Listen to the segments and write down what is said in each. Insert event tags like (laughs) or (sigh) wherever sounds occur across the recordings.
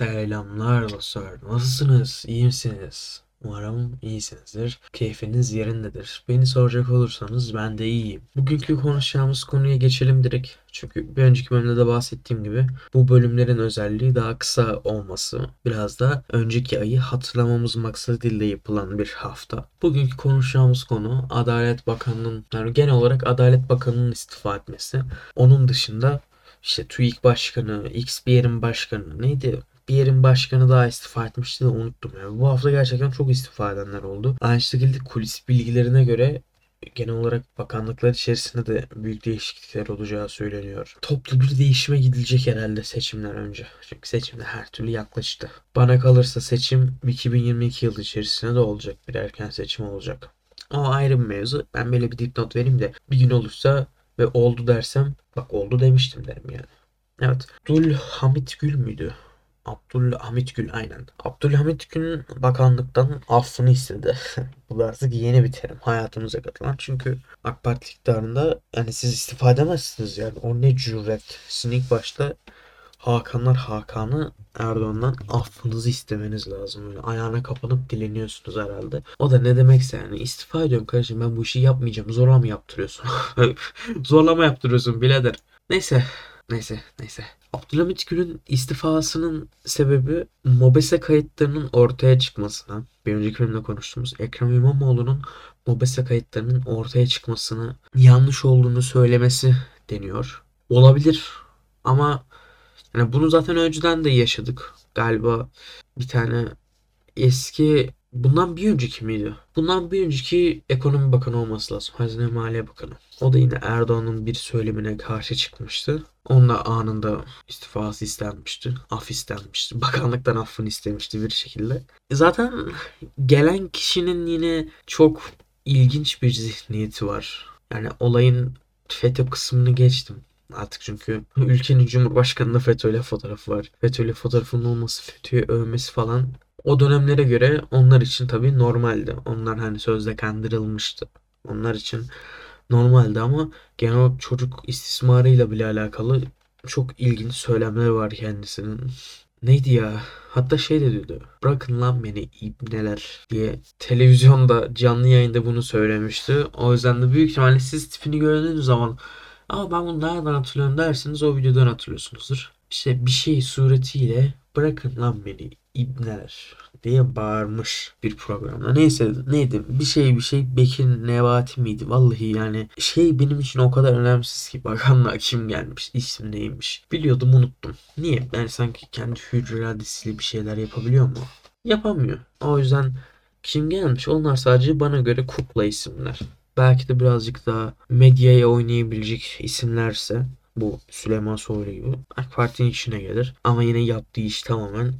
Selamlar dostlar. Nasılsınız? İyi misiniz? Umarım iyisinizdir. Keyfiniz yerindedir. Beni soracak olursanız ben de iyiyim. Bugünkü konuşacağımız konuya geçelim direkt. Çünkü bir önceki bölümde de bahsettiğim gibi bu bölümlerin özelliği daha kısa olması. Biraz da önceki ayı hatırlamamız maksadıyla yapılan bir hafta. Bugünkü konuşacağımız konu Adalet Bakanı'nın, yani genel olarak Adalet Bakanı'nın istifa etmesi. Onun dışında işte TÜİK Başkanı, X bir yerin başkanı neydi? Bir yerin başkanı daha istifa etmişti de unuttum. Yani bu hafta gerçekten çok istifa edenler oldu. Aynı şekilde kulis bilgilerine göre genel olarak bakanlıklar içerisinde de büyük değişiklikler olacağı söyleniyor. Toplu bir değişime gidilecek herhalde seçimler önce. Çünkü seçimde her türlü yaklaştı. Bana kalırsa seçim 2022 yılı içerisinde de olacak. Bir erken seçim olacak. O ayrı bir mevzu. Ben böyle bir dipnot vereyim de bir gün olursa ve oldu dersem bak oldu demiştim derim yani. Evet. Abdülhamit Gül müydü? Abdülhamit Gül aynen. Abdülhamit Gül'ün bakanlıktan affını istedi. (laughs) Bu da artık yeni bir terim hayatımıza katılan. Çünkü AK Parti iktidarında yani siz istifa edemezsiniz yani. O ne cüret. Sizin ilk başta Hakanlar Hakan'ı Erdoğan'dan affınızı istemeniz lazım. Böyle ayağına kapanıp dileniyorsunuz herhalde. O da ne demekse yani istifa ediyorum kardeşim ben bu işi yapmayacağım. Zorla mı yaptırıyorsun? (laughs) Zorla mı yaptırıyorsun birader? Neyse. Neyse. Neyse. Abdülhamit Gül'ün istifasının sebebi MOBESE kayıtlarının ortaya çıkmasına. Bir önceki bölümde konuştuğumuz Ekrem İmamoğlu'nun MOBESE kayıtlarının ortaya çıkmasını yanlış olduğunu söylemesi deniyor. Olabilir ama yani bunu zaten önceden de yaşadık. Galiba bir tane eski bundan bir önceki miydi? Bundan bir önceki ekonomi bakanı olması lazım. Hazine Maliye Bakanı. O da yine Erdoğan'ın bir söylemine karşı çıkmıştı. Onunla anında istifası istenmişti. Af istenmişti. (laughs) Bakanlıktan affını istemişti bir şekilde. Zaten gelen kişinin yine çok ilginç bir zihniyeti var. Yani olayın FETÖ kısmını geçtim. Artık çünkü (laughs) ülkenin Cumhurbaşkanı'nda FETÖ'yle fotoğrafı var. FETÖ'yle fotoğrafının olması, FETÖ'yü övmesi falan o dönemlere göre onlar için tabii normaldi. Onlar hani sözde kandırılmıştı. Onlar için normaldi ama genel olarak çocuk istismarıyla bile alakalı çok ilginç söylemler var kendisinin. Neydi ya? Hatta şey de diyordu. Bırakın lan beni ibneler diye televizyonda canlı yayında bunu söylemişti. O yüzden de büyük ihtimalle siz tipini gördüğünüz zaman ama ben bunu nereden hatırlıyorum derseniz o videodan hatırlıyorsunuzdur. İşte bir şey suretiyle bırakın lan beni ibneler diye bağırmış bir programda. Neyse neydi bir şey bir şey Bekir Nebati miydi? Vallahi yani şey benim için o kadar önemsiz ki bakanlığa kim gelmiş isim neymiş. Biliyordum unuttum. Niye? Yani sanki kendi hür iradesiyle bir şeyler yapabiliyor mu? Yapamıyor. O yüzden kim gelmiş? Onlar sadece bana göre kukla isimler. Belki de birazcık daha medyaya oynayabilecek isimlerse bu Süleyman Soylu gibi AK Parti'nin içine gelir. Ama yine yaptığı iş tamamen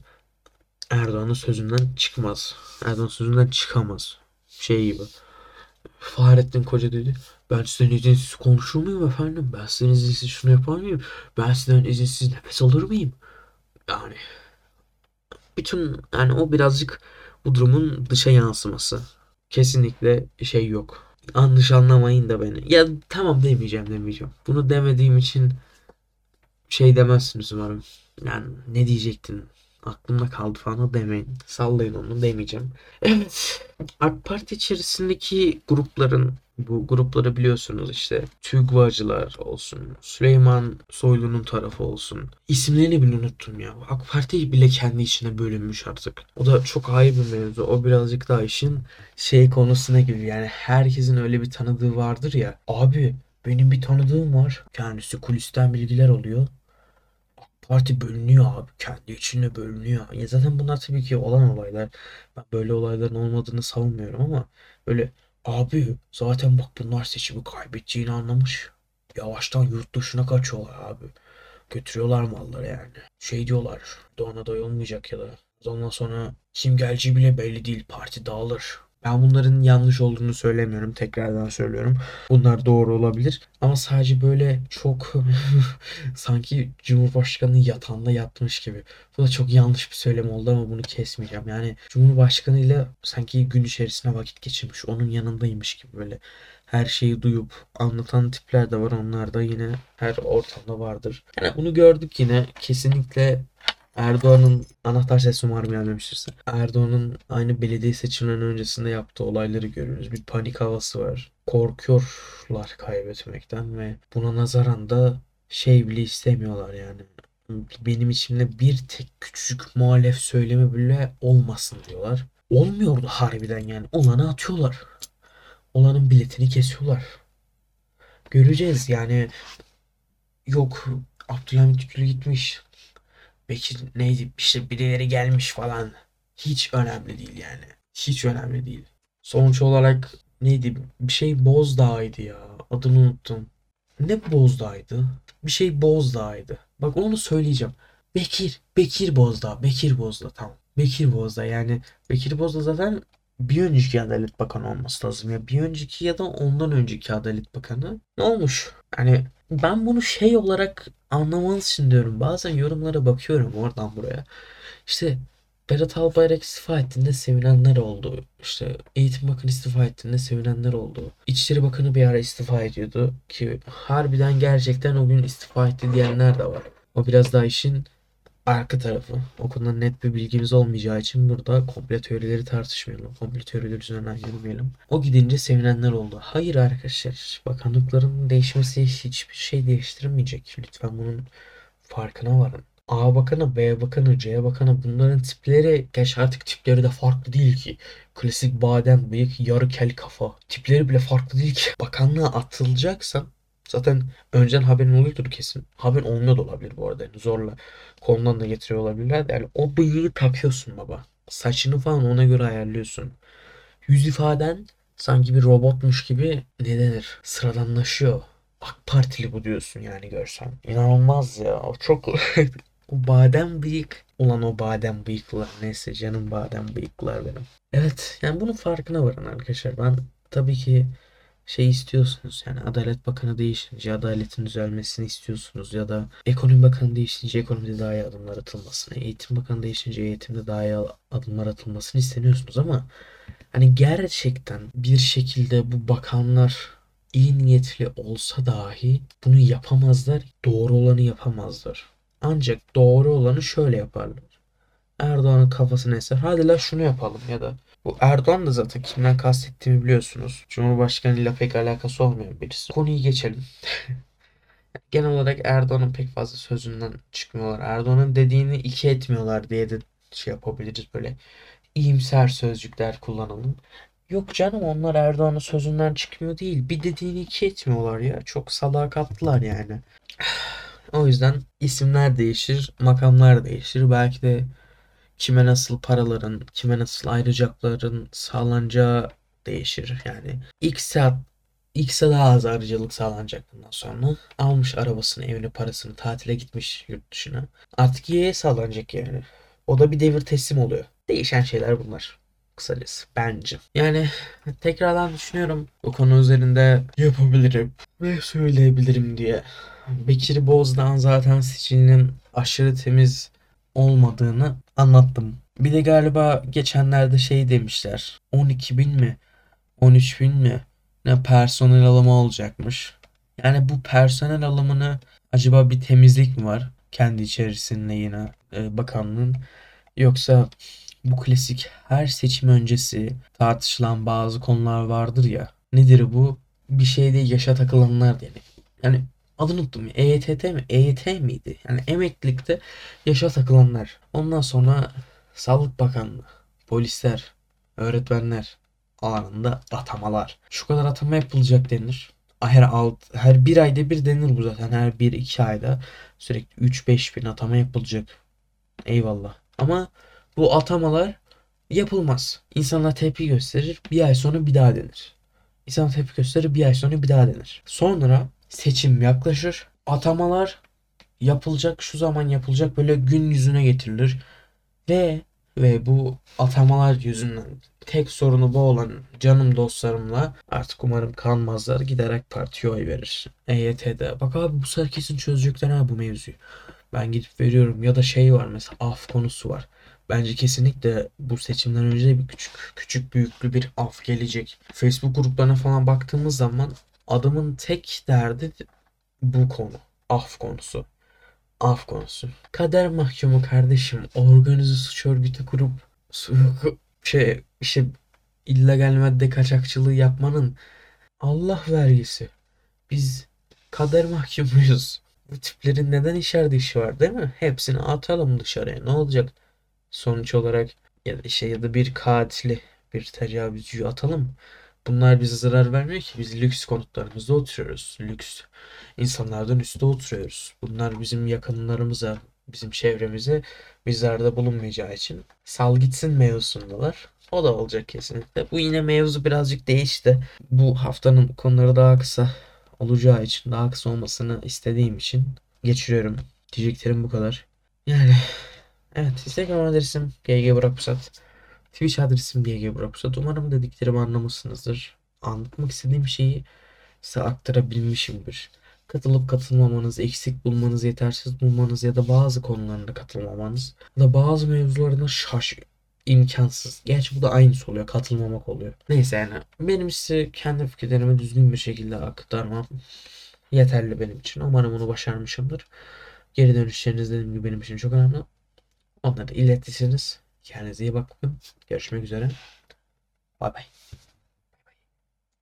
Erdoğan'ın sözünden çıkmaz. Erdoğan sözünden çıkamaz. Şey gibi. Fahrettin Koca dedi. Ben sizden izinsiz konuşur muyum efendim? Ben sizden izinsiz şunu yapar mıyım? Ben sizden izinsiz nefes alır mıyım? Yani bütün yani o birazcık bu durumun dışa yansıması. Kesinlikle şey yok. Yanlış anlamayın da beni. Ya tamam demeyeceğim demeyeceğim. Bunu demediğim için şey demezsiniz umarım. Yani ne diyecektin? Aklımda kaldı falan demeyin. Sallayın onu demeyeceğim. Evet. AK Parti içerisindeki grupların bu grupları biliyorsunuz işte TÜGVA'cılar olsun, Süleyman Soylu'nun tarafı olsun. İsimlerini bile unuttum ya. AK Parti bile kendi içine bölünmüş artık. O da çok ayrı bir mevzu. O birazcık daha işin şey konusuna gibi yani herkesin öyle bir tanıdığı vardır ya. Abi benim bir tanıdığım var. Kendisi kulisten bilgiler oluyor. Parti bölünüyor abi. Kendi içinde bölünüyor. Ya zaten bunlar tabii ki olan olaylar. Ben böyle olayların olmadığını savunmuyorum ama böyle abi zaten bak bunlar seçimi kaybedeceğini anlamış. Yavaştan yurt dışına kaçıyorlar abi. Götürüyorlar malları yani. Şey diyorlar. Doğan aday olmayacak ya da. Ondan sonra kim geleceği bile belli değil. Parti dağılır. Ben bunların yanlış olduğunu söylemiyorum. Tekrardan söylüyorum. Bunlar doğru olabilir. Ama sadece böyle çok (laughs) sanki Cumhurbaşkanı yatağında yatmış gibi. Bu da çok yanlış bir söylem oldu ama bunu kesmeyeceğim. Yani Cumhurbaşkanı ile sanki gün içerisinde vakit geçirmiş. Onun yanındaymış gibi böyle her şeyi duyup anlatan tipler de var. Onlar da yine her ortamda vardır. Yani bunu gördük yine. Kesinlikle Erdoğan'ın anahtar sesi umarım gelmemiştir. Erdoğan'ın aynı belediye seçimlerinin öncesinde yaptığı olayları görüyoruz. Bir panik havası var. Korkuyorlar kaybetmekten ve buna nazaran da şey bile istemiyorlar yani. Benim içimde bir tek küçük muhalef söylemi bile olmasın diyorlar. Olmuyordu harbiden yani. Olanı atıyorlar. Olanın biletini kesiyorlar. Göreceğiz yani. Yok Abdülhamit Gül gitmiş. Bekir neydi işte birileri gelmiş falan. Hiç önemli değil yani. Hiç önemli değil. Sonuç olarak neydi? Bir şey Bozdağ'ydı ya. Adını unuttum. Ne Bozdağ'ydı? Bir şey Bozdağ'ydı. Bak onu söyleyeceğim. Bekir. Bekir Bozdağ. Bekir Bozdağ tamam. Bekir Bozdağ yani Bekir Bozdağ zaten bir önceki Adalet Bakanı olması lazım ya. Bir önceki ya da ondan önceki Adalet Bakanı. Ne olmuş? Yani ben bunu şey olarak anlamalısın diyorum. Bazen yorumlara bakıyorum oradan buraya. İşte Berat Albayrak istifa ettiğinde sevinenler oldu. İşte Eğitim Bakanı istifa ettiğinde sevinenler oldu. İçişleri Bakanı bir ara istifa ediyordu ki harbiden gerçekten o gün istifa etti diyenler de var. O biraz daha işin arka tarafı. O konuda net bir bilgimiz olmayacağı için burada komple teorileri tartışmayalım. Komple teoriler üzerinden yürümeyelim. O gidince sevinenler oldu. Hayır arkadaşlar. Bakanlıkların değişmesi hiçbir şey değiştirmeyecek. Lütfen bunun farkına varın. A bakanı, B bakanı, C bakanı bunların tipleri gerçi artık tipleri de farklı değil ki. Klasik badem bıyık, yarı kel kafa. Tipleri bile farklı değil ki. Bakanlığa atılacaksan zaten önceden haberin oluyordur kesin. Haberin olmuyor da olabilir bu arada. Yani zorla konudan da getiriyor olabilirler. Yani o bıyığı takıyorsun baba. Saçını falan ona göre ayarlıyorsun. Yüz ifaden sanki bir robotmuş gibi ne denir? Sıradanlaşıyor. AK Partili bu diyorsun yani görsen. İnanılmaz ya. O çok (laughs) o badem bıyık. Ulan o badem bıyıklar. Neyse canım badem bıyıklar benim. Evet yani bunun farkına varın arkadaşlar. Ben tabii ki şey istiyorsunuz yani Adalet Bakanı değişince adaletin düzelmesini istiyorsunuz ya da Ekonomi Bakanı değişince ekonomide daha iyi adımlar atılmasını, Eğitim Bakanı değişince eğitimde daha iyi adımlar atılmasını isteniyorsunuz ama hani gerçekten bir şekilde bu bakanlar iyi niyetli olsa dahi bunu yapamazlar, doğru olanı yapamazlar. Ancak doğru olanı şöyle yaparlar. Erdoğan'ın kafasını eser. Hadi la şunu yapalım ya da bu Erdoğan da zaten kimden kastettiğimi biliyorsunuz. Cumhurbaşkanıyla pek alakası olmayan birisi. Konuyu geçelim. (laughs) Genel olarak Erdoğan'ın pek fazla sözünden çıkmıyorlar. Erdoğan'ın dediğini iki etmiyorlar diye de şey yapabiliriz böyle. iyimser sözcükler kullanalım. Yok canım onlar Erdoğan'ın sözünden çıkmıyor değil. Bir dediğini iki etmiyorlar ya. Çok sadakatlılar yani. (sighs) O yüzden isimler değişir, makamlar değişir. Belki de kime nasıl paraların, kime nasıl ayrıcakların sağlanacağı değişir. Yani X'e X'e daha az ayrıcalık sağlanacak bundan sonra. Almış arabasını, evini, parasını, tatile gitmiş yurt dışına. Artık Y'ye sağlanacak yani. O da bir devir teslim oluyor. Değişen şeyler bunlar. Kısacası bence. Yani tekrardan düşünüyorum bu konu üzerinde yapabilirim ve söyleyebilirim diye. Bekir Bozdağ'ın zaten sicilinin aşırı temiz olmadığını anlattım. Bir de galiba geçenlerde şey demişler. 12 bin mi? 13 bin mi? Ne personel alımı olacakmış. Yani bu personel alımını acaba bir temizlik mi var? Kendi içerisinde yine e, bakanlığın. Yoksa bu klasik her seçim öncesi tartışılan bazı konular vardır ya. Nedir bu? Bir şeyde yaşa takılanlar yani. Yani adını unuttum. EYT mi? EYT miydi? Yani emeklilikte yaşa takılanlar. Ondan sonra Sağlık Bakanlığı, polisler, öğretmenler alanında atamalar. Şu kadar atama yapılacak denir. Her alt, her bir ayda bir denir bu zaten. Her bir iki ayda sürekli 3-5 bin atama yapılacak. Eyvallah. Ama bu atamalar yapılmaz. İnsanlar tepki gösterir. Bir ay sonra bir daha denir. İnsanlar tepki gösterir. Bir ay sonra bir daha denir. Sonra seçim yaklaşır. Atamalar yapılacak şu zaman yapılacak böyle gün yüzüne getirilir. Ve ve bu atamalar yüzünden tek sorunu bu olan canım dostlarımla artık umarım kalmazlar giderek partiye oy verir. EYT'de. Bak abi bu sefer kesin çözecekler ha bu mevzuyu. Ben gidip veriyorum ya da şey var mesela af konusu var. Bence kesinlikle bu seçimden önce bir küçük küçük büyüklü bir af gelecek. Facebook gruplarına falan baktığımız zaman adamın tek derdi bu konu. Af konusu. af konusu. Kader mahkumu kardeşim organize suç örgütü kurup şey işte illegal madde kaçakçılığı yapmanın Allah vergisi. Biz kader mahkumuyuz. Bu tiplerin neden içeride işi var değil mi? Hepsini atalım dışarıya. Ne olacak? Sonuç olarak ya da işte ya da bir katili, bir tecavüzcüyü atalım. Bunlar bize zarar vermiyor ki. Biz lüks konutlarımızda oturuyoruz. Lüks insanlardan üstte oturuyoruz. Bunlar bizim yakınlarımıza, bizim çevremize bir zararda bulunmayacağı için sal gitsin mevzusundalar. O da olacak kesinlikle. Bu yine mevzu birazcık değişti. Bu haftanın konuları daha kısa olacağı için, daha kısa olmasını istediğim için geçiriyorum. Diyeceklerim bu kadar. Yani evet Instagram adresim GG Burak. Twitch adresim GG Burak Pusat. Umarım dediklerimi anlamışsınızdır. Anlatmak istediğim şeyi size aktarabilmişimdir. Katılıp katılmamanız, eksik bulmanız, yetersiz bulmanız ya da bazı konularında katılmamanız ya da bazı mevzularına şaş imkansız. Gerçi bu da aynısı oluyor. Katılmamak oluyor. Neyse yani benim size kendi fikirlerimi düzgün bir şekilde aktarmam yeterli benim için. Umarım bunu başarmışımdır. Geri dönüşleriniz dediğim gibi benim için çok önemli. Onları iletirsiniz. Kendinize iyi bakın. Görüşmek üzere. Bay bay.